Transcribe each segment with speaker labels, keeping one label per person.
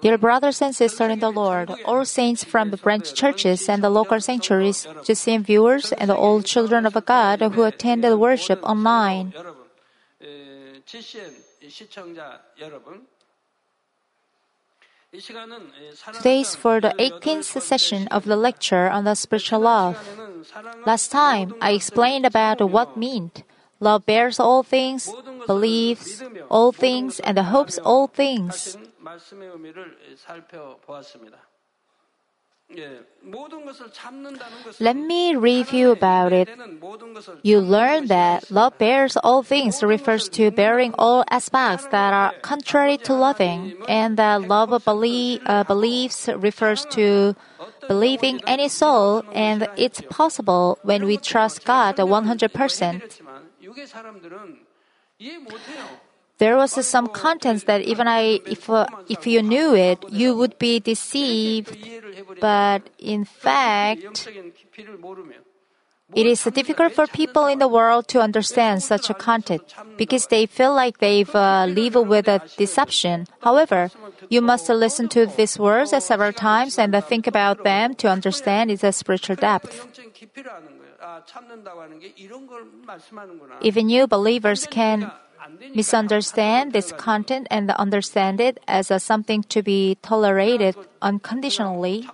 Speaker 1: Dear brothers and sisters in the Lord, all saints from the branch churches and the local sanctuaries, GCN viewers, and all children of God who attended the worship online. Today is for the 18th session of the lecture on the spiritual love. Last time, I explained about what meant love bears all things, believes all things, and hopes all things. Let me review about it. You learn that love bears all things refers to bearing all aspects that are contrary to loving, and that love belie- uh, believes refers to believing any soul, and it's possible when we trust God 100%. There was some contents that even I, if uh, if you knew it, you would be deceived. But in fact, it is difficult for people in the world to understand such a content because they feel like they've uh, lived with a deception. However, you must listen to these words several times and think about them to understand its spiritual depth. Even new believers can misunderstand this content and understand it as a something to be tolerated unconditionally.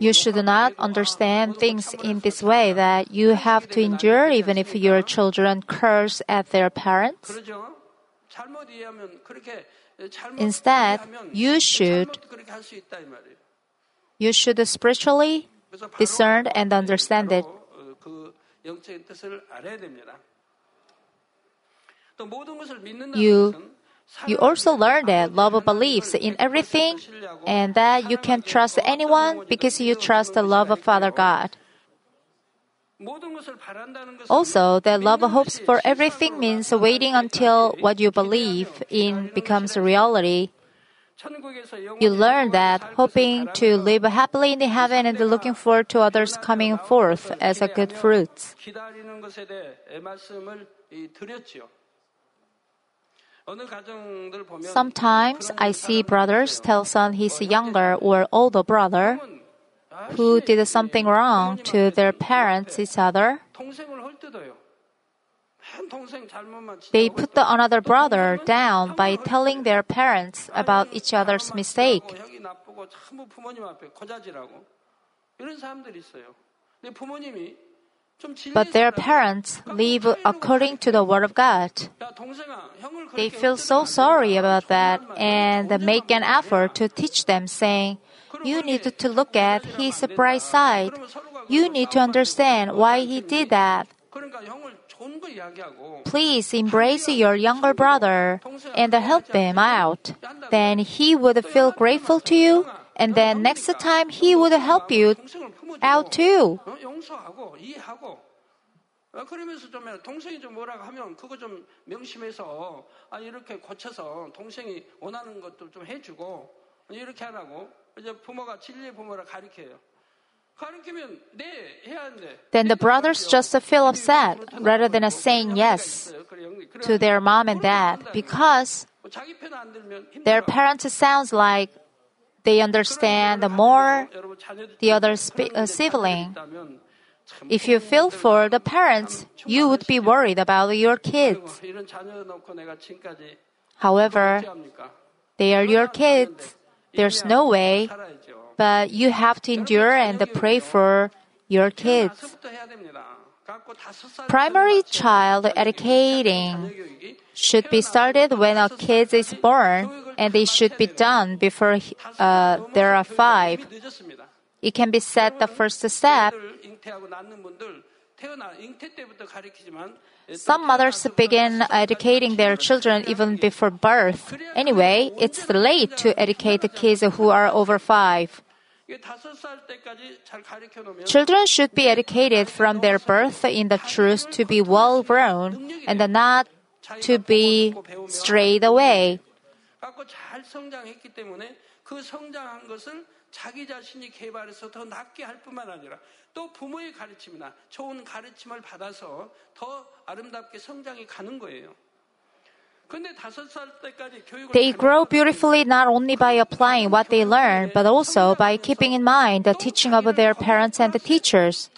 Speaker 1: You should not understand things in this way that you have to endure even if your children curse at their parents. Instead, you should you should spiritually discern and understand it. You you also learn that love believes in everything and that you can trust anyone because you trust the love of Father God. Also, that love hopes for everything means waiting until what you believe in becomes reality. You learn that hoping to live happily in heaven and looking forward to others coming forth as a good fruits. Sometimes I see brothers tell son his younger or older brother who did something wrong to their parents each other. They put the another brother down by telling their parents about each other's mistake. But their parents live according to the Word of God. They feel so sorry about that and make an effort to teach them, saying, You need to look at his bright side. You need to understand why he did that. Please embrace your younger brother and help him out. Then he would feel grateful to you, and then next time he would help you out too.
Speaker 2: 그러면서 좀 동생이 좀 뭐라고 하면 그거 좀 명심해서 아 이렇게 고쳐서 동생이 원하는 것도 좀 해주고 이렇게 하라고 이제 부모가 진리 부모라 가르쳐요.
Speaker 1: Then the brothers just feel upset rather than saying yes to their mom and dad because their parents sounds like they understand more the other uh, sibling. If you feel for the parents, you would be worried about your kids. However, they are your kids. There's no way, but you have to endure and pray for your kids. Primary child educating should be started when a kid is born, and it should be done before uh, there are five. It can be said the first step. Some mothers begin educating their children even before birth. Anyway, it's late to educate the kids who are over five. Children should be educated from their birth in the truth to be well grown and not to be strayed away.
Speaker 2: 자기 자신이 개발해서 더 낫게 할 뿐만 아니라 또 부모의 가르침이나 좋은 가르침을 받아서 더 아름답게 성장이 가는 거예요.
Speaker 1: They grow beautifully not only by applying what they learn, but also by keeping in mind the teaching of their parents and the teachers.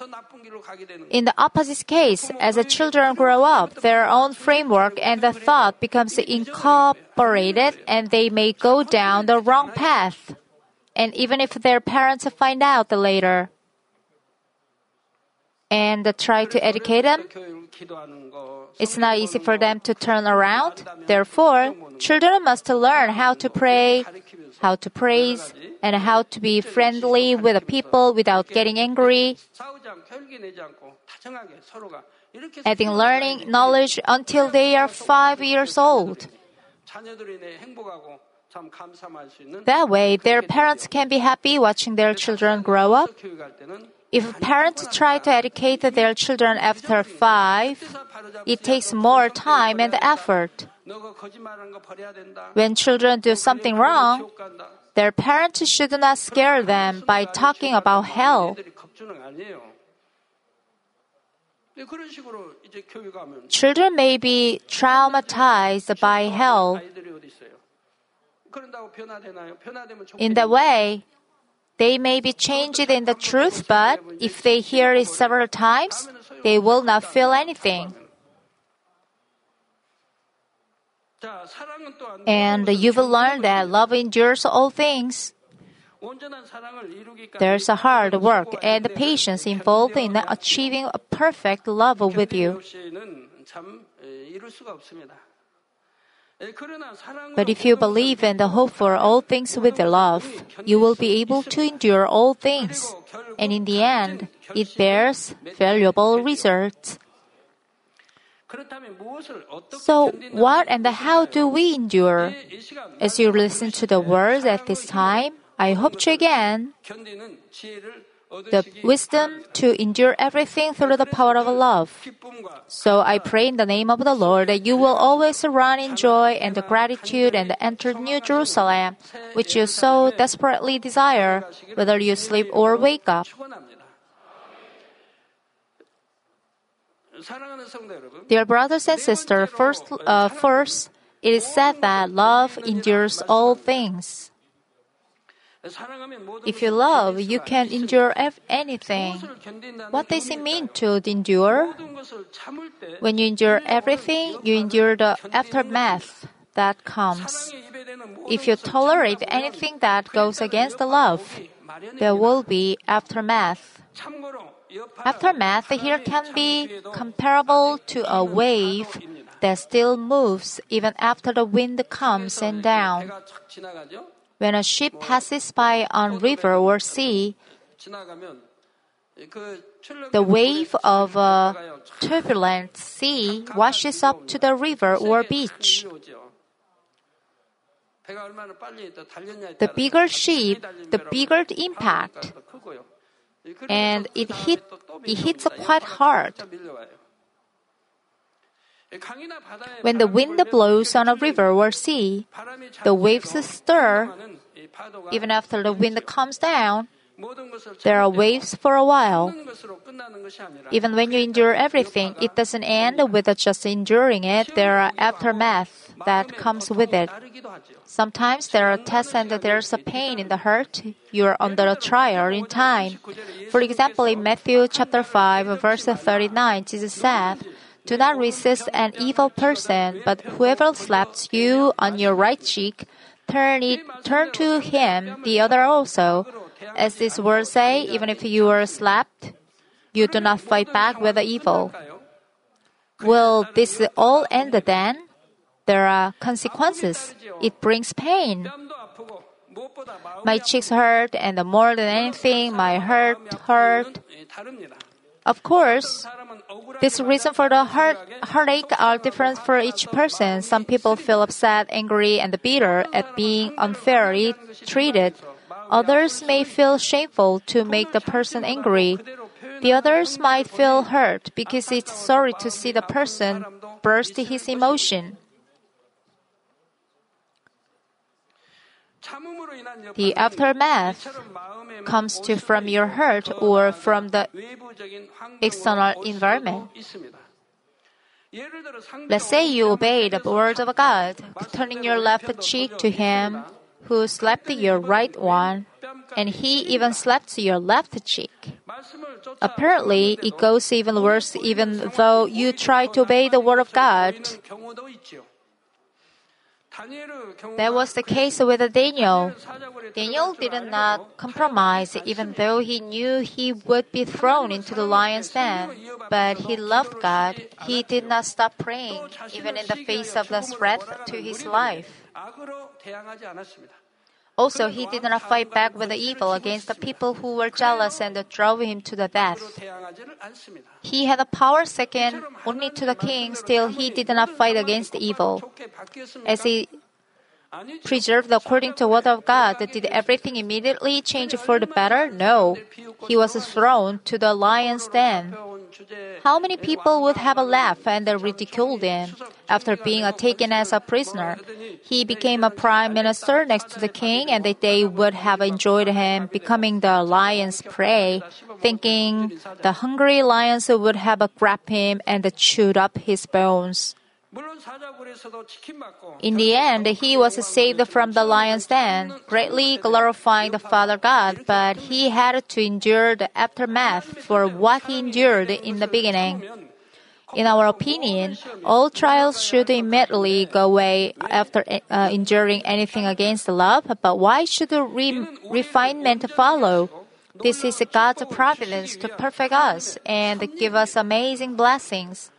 Speaker 1: In the opposite case, as the children grow up, their own framework and the thought becomes incorporated and they may go down the wrong path. And even if their parents find out later and try to educate them, it's not easy for them to turn around. Therefore, children must learn how to pray, how to praise, and how to be friendly with the people without getting angry. Adding learning knowledge until they are five years old. That way, their parents can be happy watching their children grow up. If parents try to educate their children after five, it takes more time and effort. When children do something wrong, their parents should not scare them by talking about hell. Children may be traumatized by hell. In that way, they may be changed in the truth, but if they hear it several times, they will not feel anything. And you've learned that love endures all things. There's a hard work and patience involved in achieving a perfect love with you. But if you believe and hope for all things with love, you will be able to endure all things, and in the end, it bears valuable results. So, what and how do we endure? As you listen to the words at this time, I hope to again the wisdom to endure everything through the power of love. So I pray in the name of the Lord that you will always run in joy and gratitude and enter New Jerusalem, which you so desperately desire, whether you sleep or wake up. Dear brothers and sisters, first, uh, first, it is said that love endures all things. If you love, you can endure anything. What does it mean to endure? When you endure everything, you endure the aftermath that comes. If you tolerate anything that goes against the love, there will be aftermath. Aftermath here can be comparable to a wave that still moves even after the wind comes and down when a ship passes by on river or sea, the wave of a turbulent sea washes up to the river or beach. The bigger ship, the bigger the impact, and it, hit, it hits quite hard. When the wind blows on a river or sea, the waves stir. Even after the wind comes down, there are waves for a while. Even when you endure everything, it doesn't end with just enduring it. There are aftermath that comes with it. Sometimes there are tests and there's a pain in the heart. You are under a trial in time. For example, in Matthew chapter 5, verse 39, Jesus said, do not resist an evil person, but whoever slaps you on your right cheek, turn it, turn to him the other also. As this word say, even if you are slapped, you do not fight back with the evil. Will this all end then? There are consequences. It brings pain. My cheeks hurt, and more than anything, my heart hurt. Of course, this reason for the heart, heartache are different for each person. Some people feel upset, angry, and bitter at being unfairly treated. Others may feel shameful to make the person angry. The others might feel hurt because it's sorry to see the person burst his emotion. The aftermath comes to from your heart or from the external environment. Let's say you obey the word of God, turning your left cheek to him who slapped your right one, and he even slapped your left cheek. Apparently, it goes even worse even though you try to obey the word of God. That was the case with Daniel. Daniel did not compromise, even though he knew he would be thrown into the lion's den. But he loved God. He did not stop praying, even in the face of the threat to his life. Also, he did not fight back with the evil against the people who were jealous and drove him to the death. He had a power second only to the king, still he did not fight against evil. As he preserved according to word of God. Did everything immediately change for the better? No. He was thrown to the lion's den. How many people would have laughed and ridiculed him? After being taken as a prisoner, he became a prime minister next to the king, and they would have enjoyed him becoming the lion's prey, thinking the hungry lions would have grabbed him and chewed up his bones. In the end, he was saved from the lion's den, greatly glorifying the Father God, but he had to endure the aftermath for what he endured in the beginning. In our opinion, all trials should immediately go away after uh, enduring anything against love, but why should re- refinement follow? This is God's providence to perfect us and give us amazing blessings.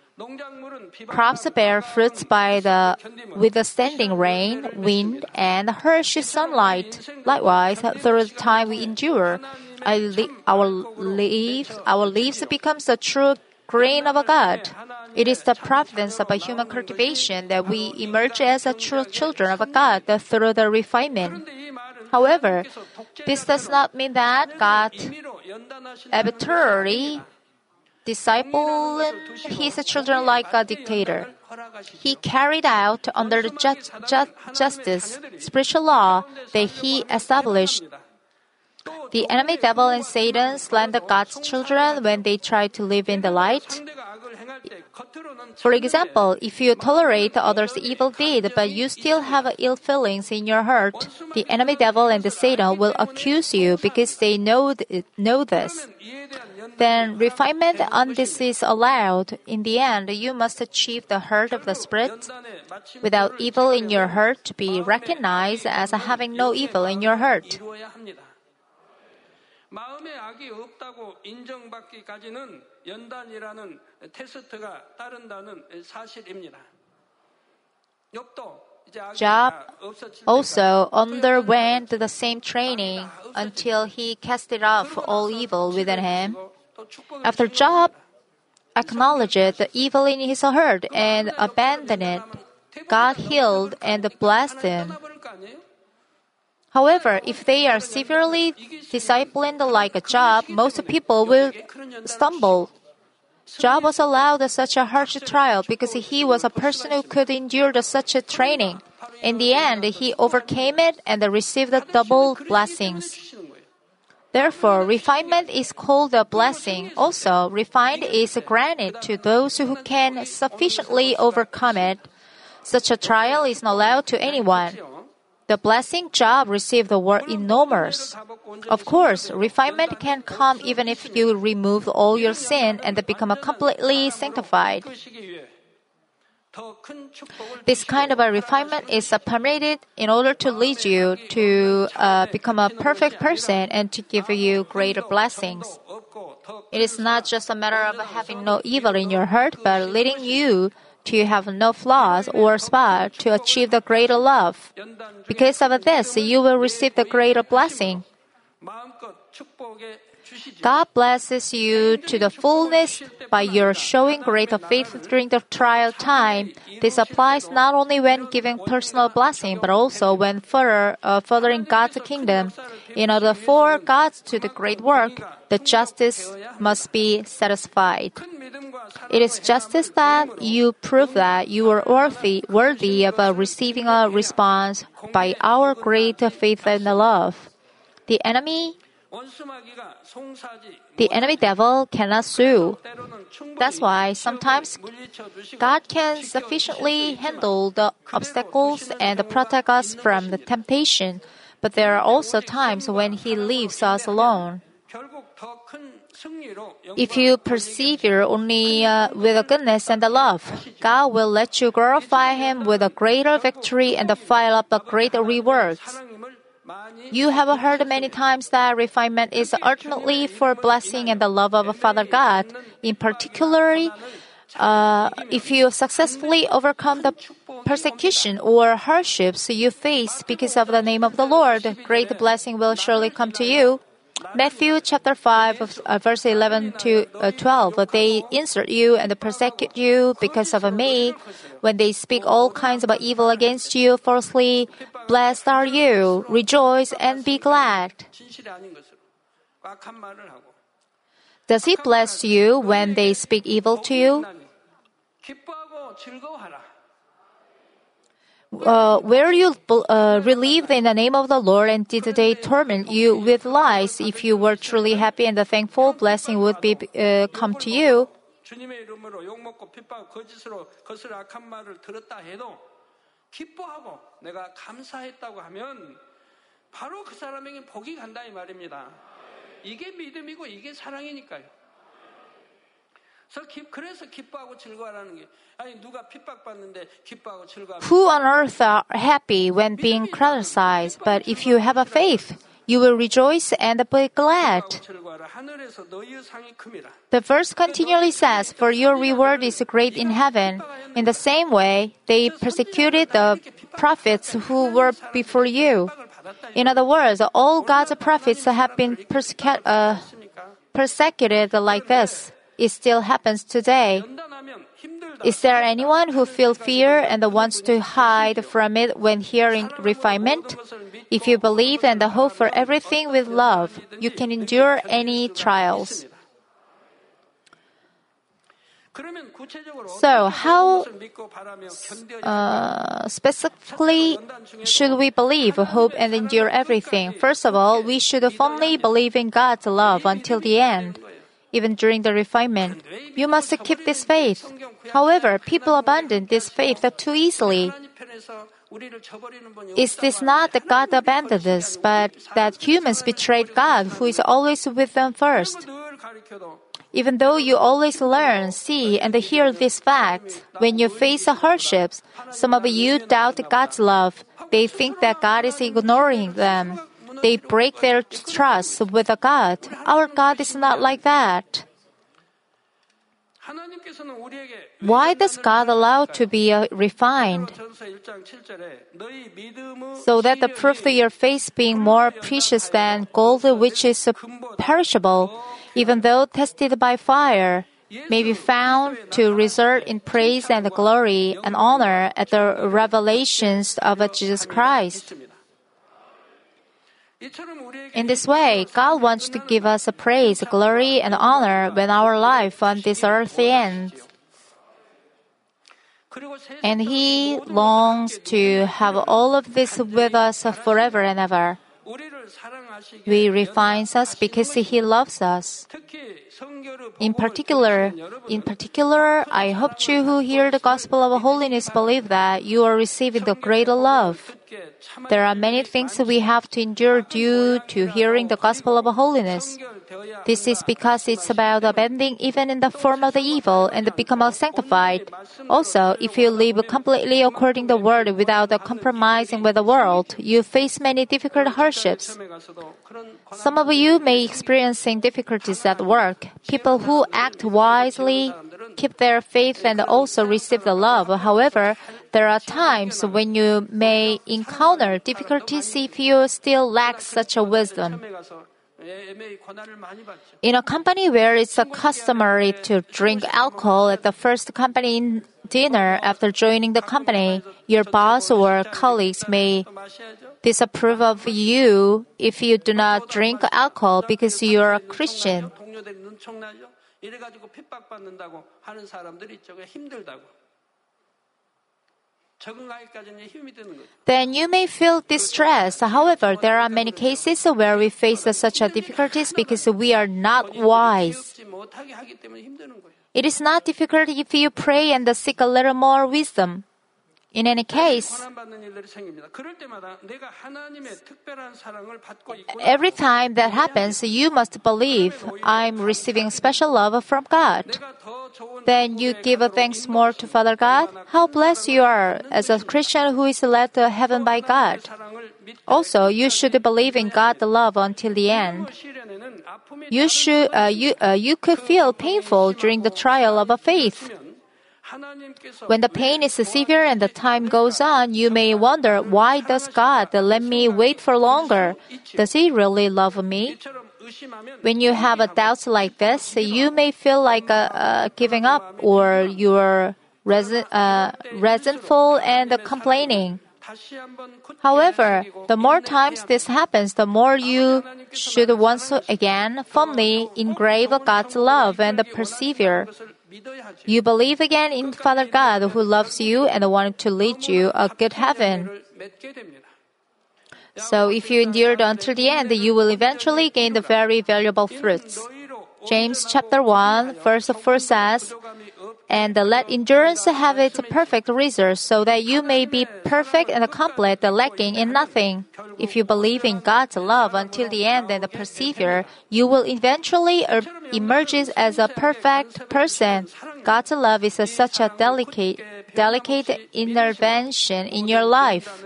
Speaker 1: Crops bear fruits by the withstanding rain, wind, and harsh sunlight. Likewise, through the time we endure, our leaves, our leaves becomes the true grain of a God. It is the providence of a human cultivation that we emerge as a true children of a God through the refinement. However, this does not mean that God arbitrarily Disciple, discipled his children like a dictator. He carried out under the ju- ju- justice spiritual law that he established. The enemy devil and Satan slander God's children when they try to live in the light. For example, if you tolerate others' evil deed but you still have ill feelings in your heart, the enemy devil and the Satan will accuse you because they know, th- know this
Speaker 2: 이에 대한 연단
Speaker 1: Then refinement on this is allowed. In the end, you must achieve the hurt of the spirit
Speaker 2: 연단에 마침
Speaker 1: without evil in your heart to be recognized as having no evil in your heart.
Speaker 2: 이루어야 합니다. 마음에 악이 없다고 인정받기까지는 연단이라는 테스트가 따른다는 사실입니다. 욥도 이제 악이
Speaker 1: Job
Speaker 2: 다 없어질
Speaker 1: also
Speaker 2: 때까지
Speaker 1: underwent the same training until he casted off all evil within him. After Job acknowledged the evil in his heart and abandoned it, God healed and blessed him. However, if they are severely disciplined like a Job, most people will stumble. Job was allowed such a harsh trial because he was a person who could endure such a training. In the end, he overcame it and received double blessings. Therefore, refinement is called a blessing. Also, refined is granted to those who can sufficiently overcome it. Such a trial is not allowed to anyone. The blessing job received the word. Of course, refinement can come even if you remove all your sin and become completely sanctified. This kind of a refinement is permitted in order to lead you to uh, become a perfect person and to give you greater blessings. It is not just a matter of having no evil in your heart, but leading you to have no flaws or spot to achieve the greater love. Because of this, you will receive the greater blessing. God blesses you to the fullness by your showing greater faith during the trial time. This applies not only when giving personal blessing, but also when further, uh, furthering God's kingdom. In order for God to the great work, the justice must be satisfied. It is justice that you prove that you are worthy, worthy of uh, receiving a response by our great faith and love. The enemy the enemy devil cannot sue. That's why sometimes God can sufficiently handle the obstacles and protect us from the temptation, but there are also times when He leaves us alone. If you persevere only uh, with a goodness and a love, God will let you glorify Him with a greater victory and file up a greater rewards. You have heard many times that refinement is ultimately for blessing and the love of Father God. In particular, uh, if you successfully overcome the persecution or hardships you face because of the name of the Lord, great blessing will surely come to you. Matthew chapter 5, uh, verse 11 to uh, 12. They insult you and persecute you because of me. When they speak all kinds of evil against you falsely, blessed are you. Rejoice and be glad. Does he bless you when they speak evil to you? Uh, were you uh, relieved in the name of the Lord and did they torment you with lies? If you were truly happy and the thankful blessing would be uh, come to you.
Speaker 2: 주님의 이름으로 욕먹고 핍박 거짓으로 거슬 악한 말을 들었다 해도 기뻐하고 내가 감사했다고 하면 바로 그 사람에게 복이 간다 이 말입니다. 이게 믿음이고 이게 사랑이니까요.
Speaker 1: Who on earth are happy when being criticized? But if you have a faith, you will rejoice and be glad. The verse continually says, For your reward is great in heaven. In the same way, they persecuted the prophets who were before you. In other words, all God's prophets have been persecuted, uh, persecuted like this. It still happens today. Is there anyone who feels fear and wants to hide from it when hearing refinement? If you believe and hope for everything with love, you can endure any trials. So, how uh, specifically should we believe, hope, and endure everything? First of all, we should firmly believe in God's love until the end even during the refinement. You must keep this faith. However, people abandon this faith too easily. Is this not that God abandoned us, but that humans betrayed God, who is always with them first? Even though you always learn, see, and hear this fact, when you face hardships, some of you doubt God's love. They think that God is ignoring them they break their trust with a God. Our God is not like that. Why does God allow to be uh, refined? So that the proof of your faith being more precious than gold which is perishable, even though tested by fire, may be found to result in praise and glory and honor at the revelations of Jesus Christ. In this way, God wants to give us praise, glory, and honor when our life on this earth ends. And He longs to have all of this with us forever and ever. We refines us because He loves us. In particular, in particular, I hope you who hear the gospel of holiness believe that you are receiving the greater love. There are many things we have to endure due to hearing the gospel of holiness. This is because it's about abandoning even in the form of the evil and become sanctified. Also, if you live completely according to the word without compromising with the world, you face many difficult hardships. Some of you may experience difficulties at work. People who act wisely keep their faith and also receive the love. However, there are times when you may encounter difficulties if you still lack such a wisdom.
Speaker 2: 시험에 가서 애- 애매히 고난을 많이 받죠.
Speaker 1: In a company where it's customary to drink alcohol at the first company dinner after joining the company, your boss or colleagues may
Speaker 2: 또 마셔야죠.
Speaker 1: disapprove of you if you do not drink alcohol because you are a Christian.
Speaker 2: 동료들이 눈총나죠. 이래가지고 핍박받는다고 하는 사람들이 있죠. 그냥 힘들다고.
Speaker 1: Then you may feel distress. However, there are many cases where we face such difficulties because we are not wise. It is not difficult if you pray and seek a little more wisdom. In any case, every time that happens, you must believe I'm receiving special love from God. Then you give thanks more to Father God. How blessed you are as a Christian who is led to heaven by God. Also, you should believe in God love until the end. You should uh, you uh, you could feel painful during the trial of a faith. When the pain is severe and the time goes on, you may wonder, why does God let me wait for longer? Does He really love me? When you have a doubt like this, you may feel like uh, uh, giving up or you're uh, resentful and complaining. However, the more times this happens, the more you should once again firmly engrave God's love and persevere. You believe again in Father God who loves you and wants to lead you a good heaven. So if you endured until the end, you will eventually gain the very valuable fruits. James chapter 1 verse 4 says, and let endurance have its perfect result, so that you may be perfect and complete, lacking in nothing. If you believe in God's love until the end and persevere, you will eventually er- emerge as a perfect person. God's love is such a delicate, delicate intervention in your life.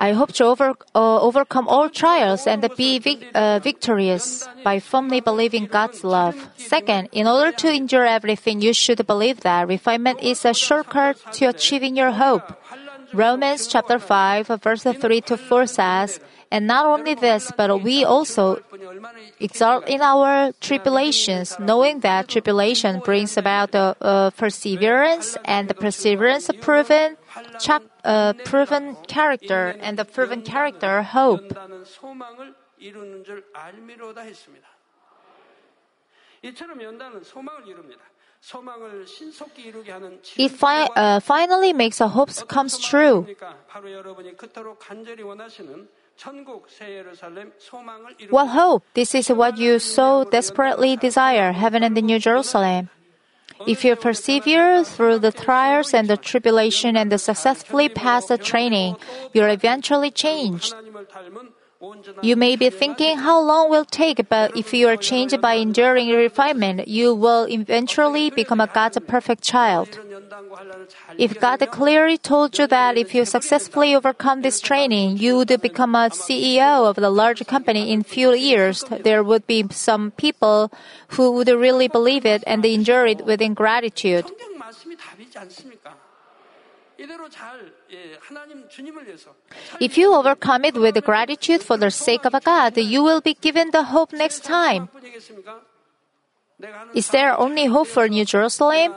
Speaker 1: I hope to over, uh, overcome all trials and be vic- uh, victorious by firmly believing God's love. Second, in order to endure everything, you should believe that refinement is a shortcut to achieving your hope. Romans chapter 5, verse 3 to 4 says, And not only this, but we also exalt in our tribulations, knowing that tribulation brings about the uh, perseverance, and the perseverance proven chap, uh, proven character and the proven character hope. It fi- uh, finally makes a hope comes true. What hope? This is what you so desperately desire, heaven and the New Jerusalem. If you persevere through the trials and the tribulation and successfully pass the training, you're eventually changed. You may be thinking how long will take, but if you are changed by enduring refinement, you will eventually become a God's perfect child. If God clearly told you that if you successfully overcome this training, you would become a CEO of the large company in few years, there would be some people who would really believe it and endure it with
Speaker 2: ingratitude.
Speaker 1: If you overcome it with gratitude for the sake of God, you will be given the hope next time. Is there only hope for New Jerusalem?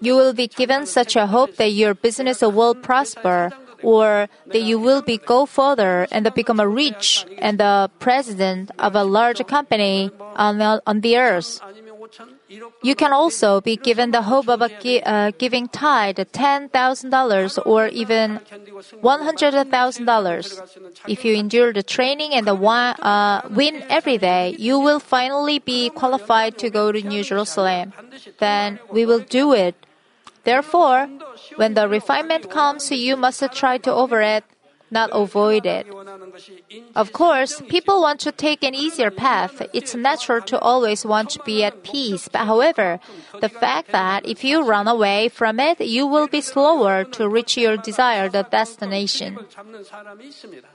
Speaker 1: You will be given such a hope that your business will prosper or that you will be go further and become a rich and the president of a large company on, on the earth. You can also be given the hope of gi- uh, giving tithe $10,000 or even $100,000. If you endure the training and the uh, win every day, you will finally be qualified to go to New Jerusalem. Then we will do it. Therefore, when the refinement comes, you must try to over it not avoid it. Of course, people want to take an easier path. It's natural to always want to be at peace. But however, the fact that if you run away from it, you will be slower to reach your desired destination.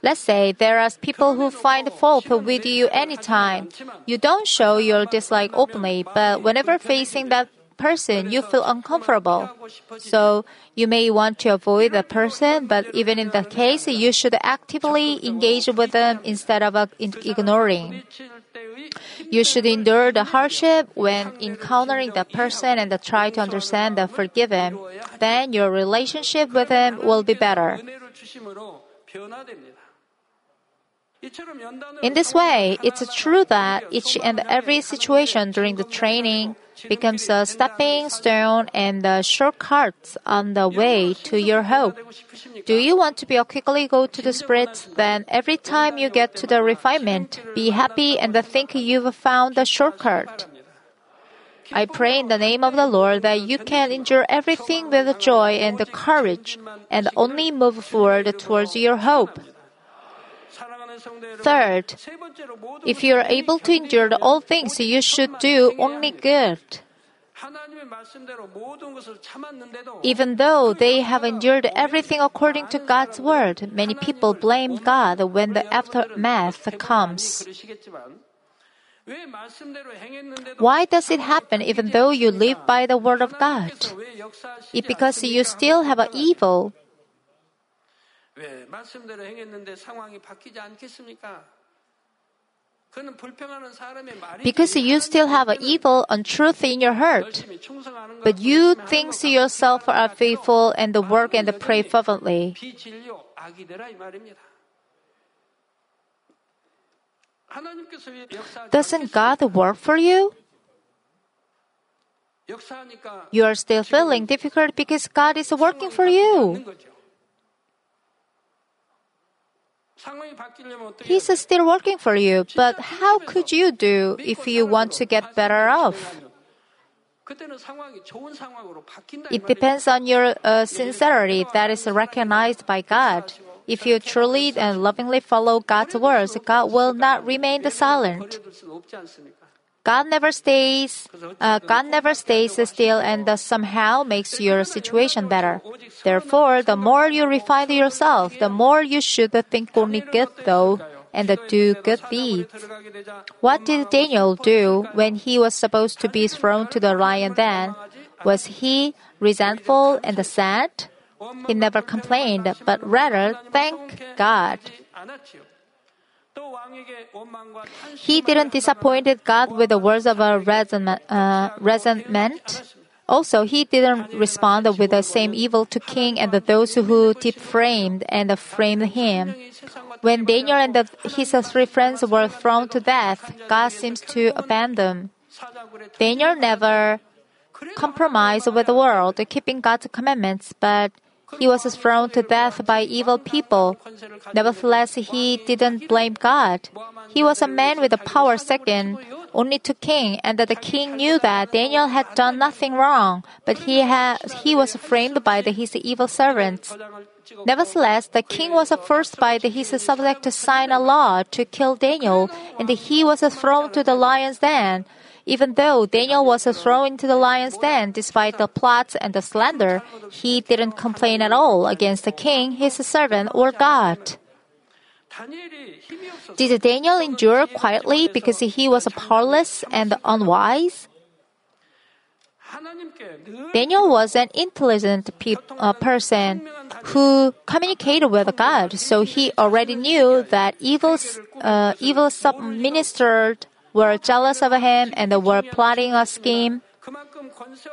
Speaker 1: Let's say there are people who find fault with you anytime. You don't show your dislike openly, but whenever facing that person, you feel uncomfortable. So you may want to avoid the person, but even in that case, you should actively engage with them instead of uh, ignoring. You should endure the hardship when encountering the person and try to understand and forgive him. Then your relationship with him will be better. In this way, it's true that each and every situation during the training becomes a stepping stone and a shortcut on the way to your hope. Do you want to be a quickly go to the Spirit? Then every time you get to the refinement, be happy and think you've found the shortcut. I pray in the name of the Lord that you can endure everything with joy and courage and only move forward towards your hope. Third, if you are able to endure all things, you should do only good. Even though they have endured everything according to God's word, many people blame God when the aftermath comes. Why does it happen even though you live by the word of God? It's because you still have an evil. Because you still have an evil untruth in your heart. But you think to yourself are faithful and the work and the pray fervently. Doesn't God work for you? You are still feeling difficult because God is working for you. He's still working for you, but how could you do if you want to get better off? It depends on your uh, sincerity that is recognized by God. If you truly and lovingly follow God's words, God will not remain silent. God never stays. Uh, God never stays still and uh, somehow makes your situation better. Therefore, the more you refine yourself, the more you should think only good, though, and do good deeds. What did Daniel do when he was supposed to be thrown to the lion den? Was he resentful and sad? He never complained, but rather thanked God. He didn't disappoint God with the words of a resentment. Uh. Also, he didn't respond with the same evil to king and those who defamed and framed him. When Daniel and his three friends were thrown to death, God seems to abandon. Daniel never compromised with the world, keeping God's commandments, but he was thrown to death by evil people. Nevertheless, he didn't blame God. He was a man with a power second only to king, and that the king knew that Daniel had done nothing wrong, but he had he was framed by the, his evil servants. Nevertheless, the king was forced by the, his subject to sign a law to kill Daniel, and he was thrown to the lion's den. Even though Daniel was thrown into the lion's den despite the plots and the slander, he didn't complain at all against the king, his servant, or God. Did Daniel endure quietly because he was powerless and unwise? Daniel was an intelligent pe- uh, person who communicated with God, so he already knew that evil, uh, evil sub-ministered were jealous of him and were plotting a scheme.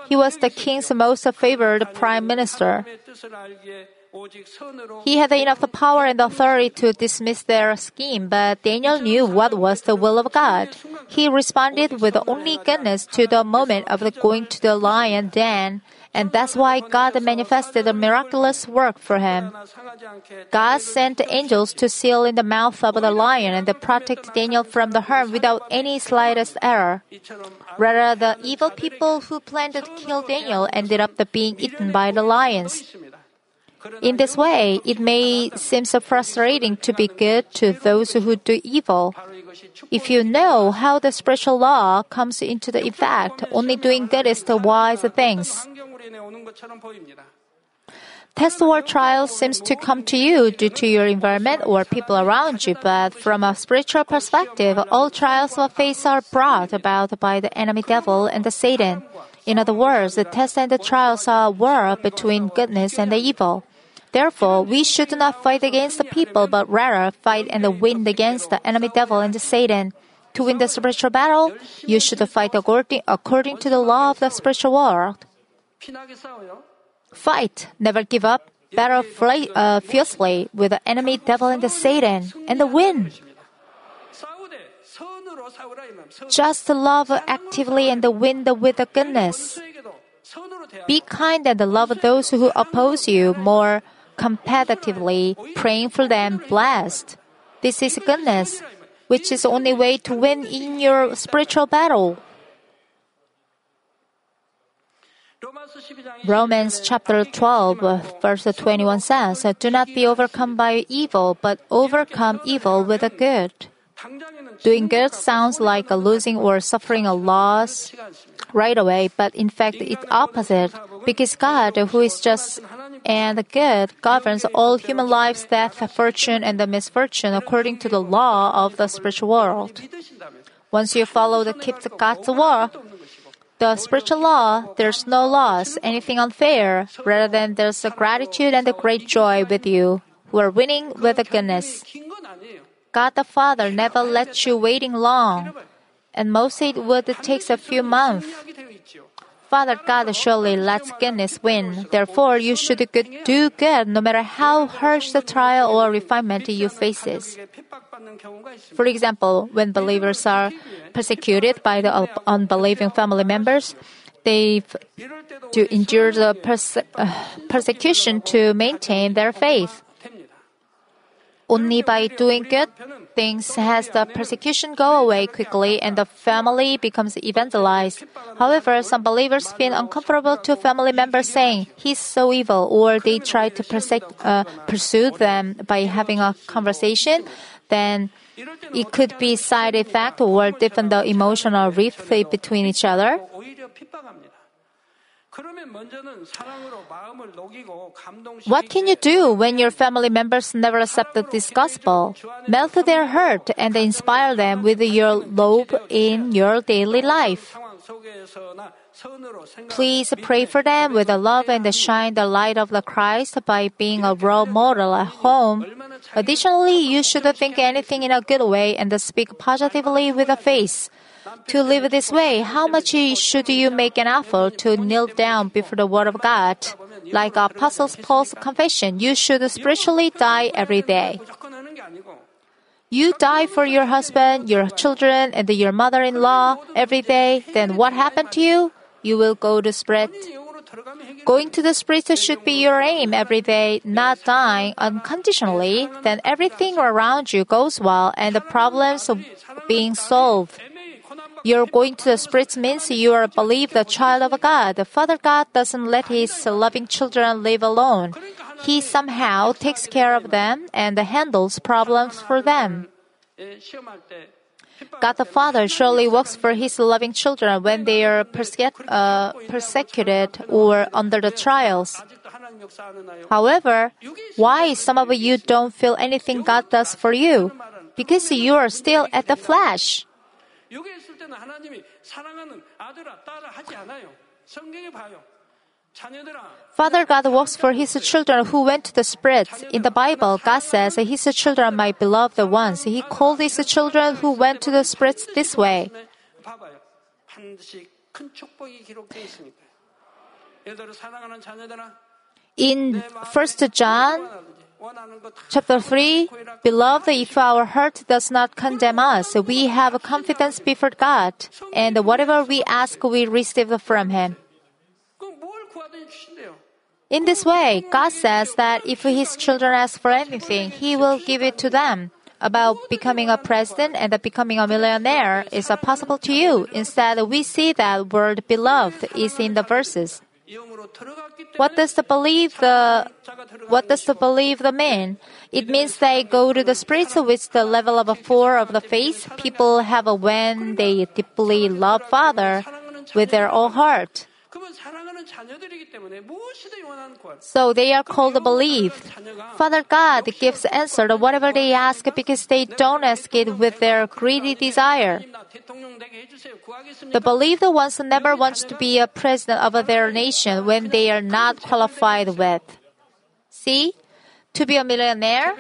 Speaker 1: He was the king's most favored prime minister. He had enough power and authority to dismiss their scheme, but Daniel knew what was the will of God. He responded with only goodness to the moment of going to the lion den, and that's why God manifested a miraculous work for him. God sent angels to seal in the mouth of the lion and to protect Daniel from the harm without any slightest error. Rather, the evil people who planned to kill Daniel ended up being eaten by the lions. In this way, it may seem so frustrating to be good to those who do evil. If you know how the spiritual law comes into the effect, only doing good is the wise things. Test or trial seems to come to you due to your environment or people around you, but from a spiritual perspective, all trials of faith are brought about by the enemy devil and the Satan. In other words, the tests and the trials are a war between goodness and the evil. Therefore, we should not fight against the people, but rather fight and win against the enemy devil and Satan. To win the spiritual battle, you should fight according, according to the law of the spiritual world. Fight, never give up, battle fly, uh, fiercely with the enemy devil and the Satan, and
Speaker 2: the win.
Speaker 1: Just love actively and win with the goodness. Be kind and love those who oppose you more competitively praying for them blessed. This is goodness, which is the only way to win in your spiritual battle. Romans chapter 12, verse 21 says, Do not be overcome by evil, but overcome evil with the good. Doing good sounds like a losing or suffering a loss right away, but in fact, it's opposite. Because God, who is just and good governs all human lives, death, fortune, and the misfortune according to the law of the spiritual world. Once you follow the keep the God's law, the spiritual law, there's no loss, anything unfair. Rather than there's a gratitude and a great joy with you, who are winning with the goodness. God the Father never lets you waiting long, and most it would takes a few months. Father God surely lets goodness win. Therefore, you should do good no matter how harsh the trial or refinement you faces. For example, when believers are persecuted by the unbelieving family members, they to endure the perse- uh, persecution to maintain their faith. Only by doing good things has the persecution go away quickly and the family becomes evangelized. However, some believers feel uncomfortable to family members saying, he's so evil, or they try to uh, pursue them by having a conversation. Then it could be side effect or different the emotional rift between each other. What can you do when your family members never accepted this gospel? Melt their heart and inspire them with your love in your daily life. Please pray for them with the love and shine the light of the Christ by being a role model at home. Additionally, you should think anything in a good way and speak positively with a face. To live this way, how much should you make an effort to kneel down before the Word of God? Like Apostle Paul's confession, you should spiritually die every day. You die for your husband, your children, and your mother in law every day, then what happened to you? You will go to
Speaker 2: spread.
Speaker 1: Going to the spirit should be your aim every day, not dying unconditionally, then everything around you goes well and the problems are being solved. You're going to the spirits means you are believed a child of God. Father God doesn't let his loving children live alone. He somehow takes care of them and handles problems for them. God the Father surely works for His loving children when they are perse- uh, persecuted or under the trials. However, why some of you don't feel anything God does for you? Because you are still at the flesh.
Speaker 2: 여기 있을 때는 하나님이 사랑하는 아들아 딸아 하지 않아요. 성경에 봐요. 자녀들아
Speaker 1: Father God works for His children who went to the Spirit. In the Bible, God says, His children, my beloved ones. He called His children who went to the Spirit this way.
Speaker 2: 네, 봐봐요. 반드시 큰 축복이 기록되어 있으니까요. 예를 들어 사랑하는 자녀들아
Speaker 1: In
Speaker 2: 내 마음에
Speaker 1: 1 John
Speaker 2: 원하는 거다
Speaker 1: Chapter 3 Beloved, if our heart does not condemn us, we have confidence before God, and whatever we ask, we receive from Him. In this way, God says that if His children ask for anything, He will give it to them. About becoming a president and becoming a millionaire is possible to you. Instead, we see that word beloved is in the verses. What does the believe the what does the believe the mean? It means they go to the spirit with the level of a four of the faith people have a when they deeply love Father with their whole heart. So they are called the believed. Father God gives answer to whatever they ask because they don't ask it with their greedy desire. The believed ones never wants to be a president of their nation when they are not qualified with. See? To be a millionaire,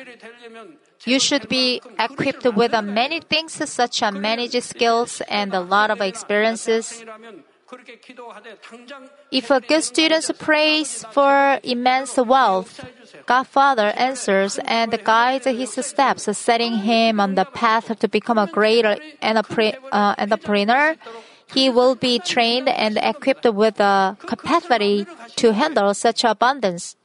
Speaker 1: you should be equipped with many things such as managed skills and a lot of experiences. If a good student prays for immense wealth, Godfather answers and guides his steps, setting him on the path to become a great entrepreneur. Uh, he will be trained and equipped with the capacity to handle such abundance.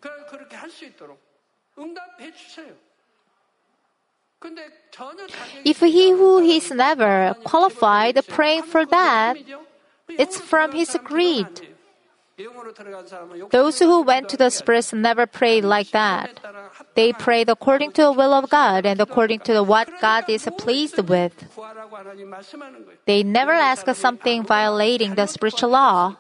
Speaker 1: If he who is never qualified praying for that, it's from his greed. Those who went to the spirits never prayed like that. They prayed according to the will of God and according to what God is pleased with. They never ask something violating the spiritual law.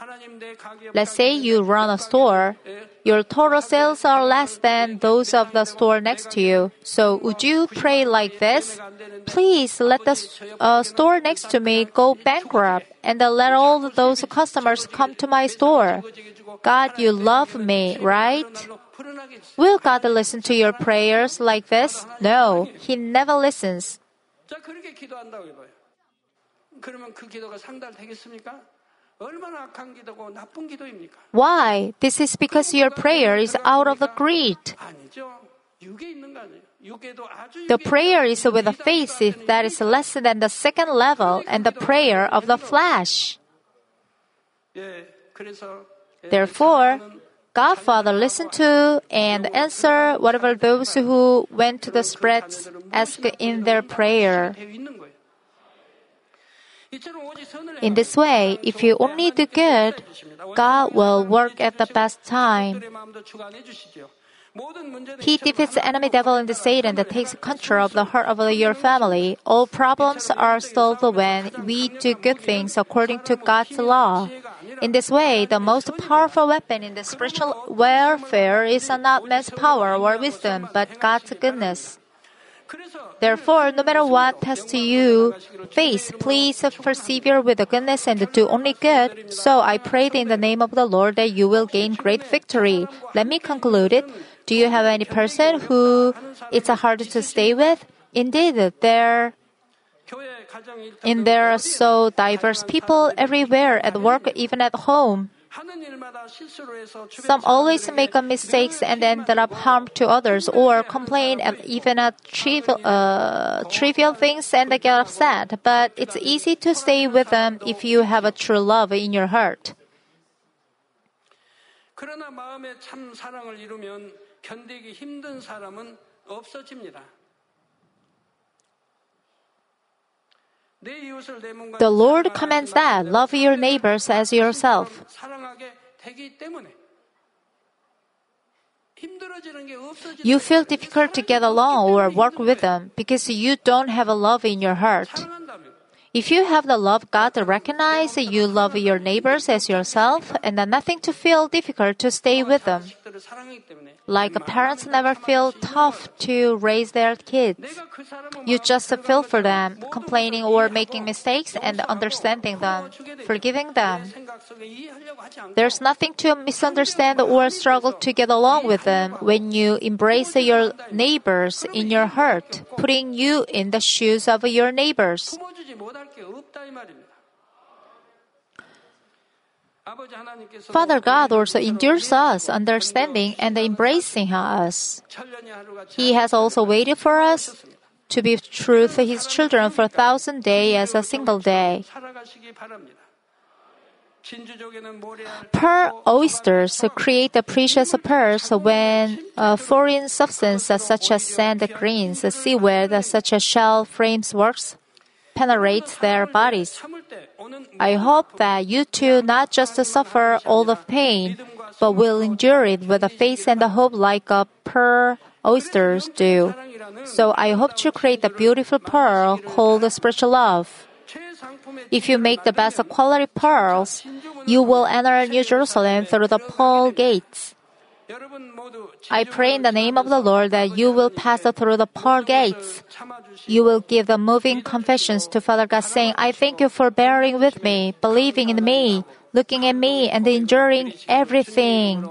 Speaker 2: 하나님 내 가게
Speaker 1: Let's say you run a store. Your total sales are less than those of the store next to you. So would you pray like this? Please let the uh, store next to me go bankrupt and let all those customers come to my store. God, you love me, right?
Speaker 2: 불안하게 있어.
Speaker 1: Will God listen to your prayers like this? No, He never listens.
Speaker 2: 자 그렇게 기도한다고 해봐요. 그러면 그 기도가 상달되겠습니까?
Speaker 1: Why? This is because your prayer is out of the greed. The prayer is with a faith that is less than the second level and the prayer of the flesh. Therefore, Godfather listened to and answer whatever those who went to the spreads ask in their prayer. In this way, if you only do good, God will work at the best time. He defeats the enemy devil and the Satan that takes control of the heart of your family. All problems are solved when we do good things according to God's law. In this way, the most powerful weapon in the spiritual warfare is not man's power or wisdom, but God's goodness. Therefore, no matter what test you face, please persevere with the goodness and do only good. So I prayed in the name of the Lord that you will gain great victory. Let me conclude it. Do you have any person who it's hard to stay with? Indeed, there in there are so diverse people everywhere at work, even at home.
Speaker 2: 하는 일마다 실수로 해서 주변
Speaker 1: Some always make a mistakes and end up harm to others or complain at even at trivial, uh, trivial things and get upset. But it's easy to stay with them if you have a true love in your heart.
Speaker 2: 그러나 마음에 참 사랑을 이루면 견디기 힘든 사람은 없어집니다.
Speaker 1: The Lord commands that love your neighbors as yourself. You feel difficult to get along or work with them because you don't have a love in your heart. If you have the love God recognize you love your neighbors as yourself and nothing to feel difficult to stay with them. Like parents never feel tough to raise their kids. You just feel for them, complaining or making mistakes and understanding them, forgiving them. There's nothing to misunderstand or struggle to get along with them when you embrace your neighbors in your heart, putting you in the shoes of your neighbors. Father God also endures us, understanding and embracing us. He has also waited for us to be true to His children for a thousand days as a single day. Pearl oysters create the precious pearls when a foreign substances such as sand grains, seaweed, such as shell frames works penetrates their bodies. I hope that you too not just suffer all the pain, but will endure it with a face and a hope like a pearl oysters do. So I hope to create a beautiful pearl called spiritual love. If you make the best quality pearls, you will enter New Jerusalem through the pearl gates. I pray in the name of the Lord that you will pass through the pearl gates. You will give the moving confessions to Father God, saying, I thank you for bearing with me, believing in me, looking at me, and enduring everything.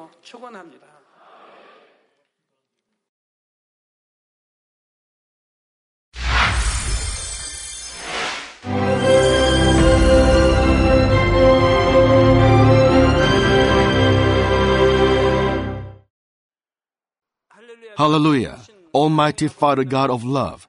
Speaker 3: Hallelujah! Almighty Father God of love,